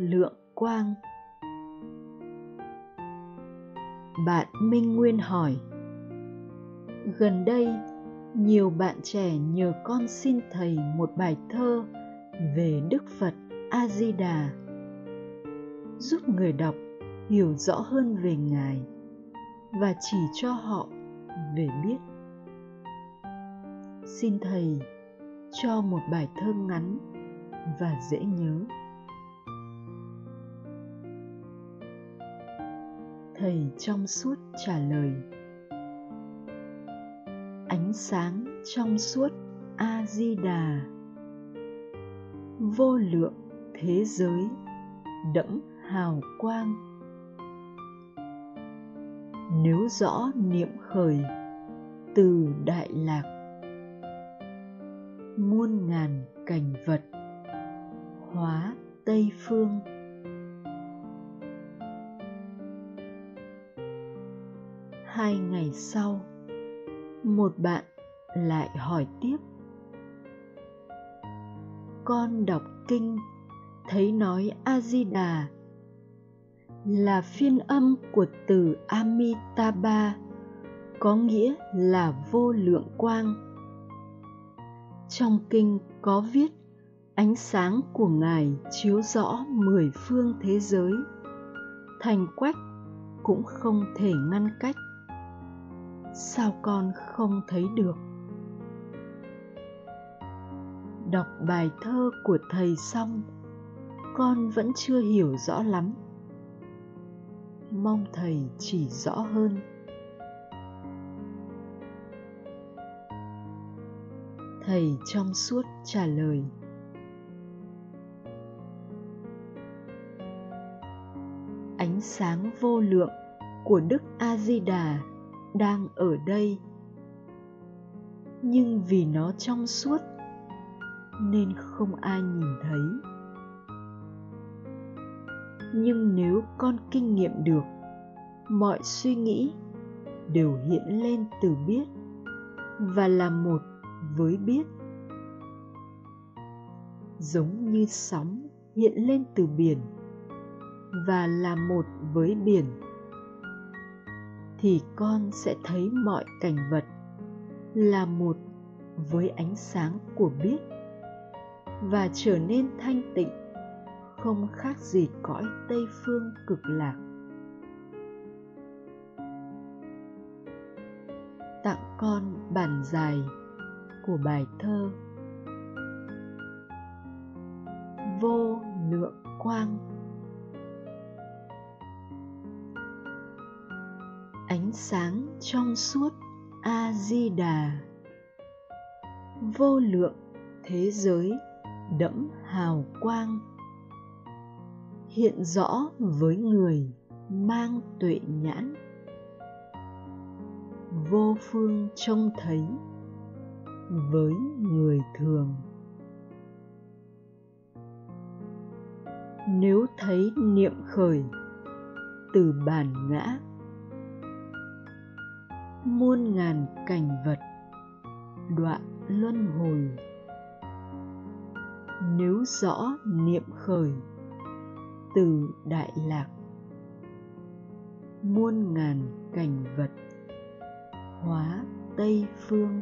lượng quang. Bạn minh nguyên hỏi, gần đây, nhiều bạn trẻ nhờ con xin thầy một bài thơ về đức phật a di đà giúp người đọc hiểu rõ hơn về ngài và chỉ cho họ về biết. Xin thầy cho một bài thơ ngắn và dễ nhớ. Thầy trong suốt trả lời. Ánh sáng trong suốt a di đà vô lượng thế giới, đẫm hào quang. Nếu rõ niệm khởi từ đại lạc, muôn ngàn cảnh vật hóa tây phương. Hai ngày sau, một bạn lại hỏi tiếp. Con đọc kinh, thấy nói a di đà là phiên âm của từ amitabha có nghĩa là vô lượng quang. Trong kinh có viết, ánh sáng của ngài chiếu rõ mười phương thế giới. Thành quách cũng không thể ngăn cách sao con không thấy được? Đọc bài thơ của thầy xong, con vẫn chưa hiểu rõ lắm. Mong thầy chỉ rõ hơn. Thầy trong suốt trả lời. Ánh sáng vô lượng của đức a di đà đang ở đây. Nhưng vì nó trong suốt, nên không ai nhìn thấy. Nhưng nếu con kinh nghiệm được, mọi suy nghĩ đều hiện lên từ biết và là một với biết. Giống như sóng hiện lên từ biển và là một với biển thì con sẽ thấy mọi cảnh vật là một với ánh sáng của biết và trở nên thanh tịnh, không khác gì cõi tây phương cực lạc. Tặng con bản dài của bài thơ vô lượng quang. Ánh sáng trong suốt a di đà vô lượng thế giới đẫm hào quang, hiện rõ với người mang tuệ nhãn. Vô phương trông thấy với người thường. Nếu thấy niệm khởi từ bản ngã muôn ngàn cảnh vật. Đoạn luân hồi. Nếu rõ niệm khởi, từ đại lạc. Muôn ngàn cảnh vật. Hóa tây phương.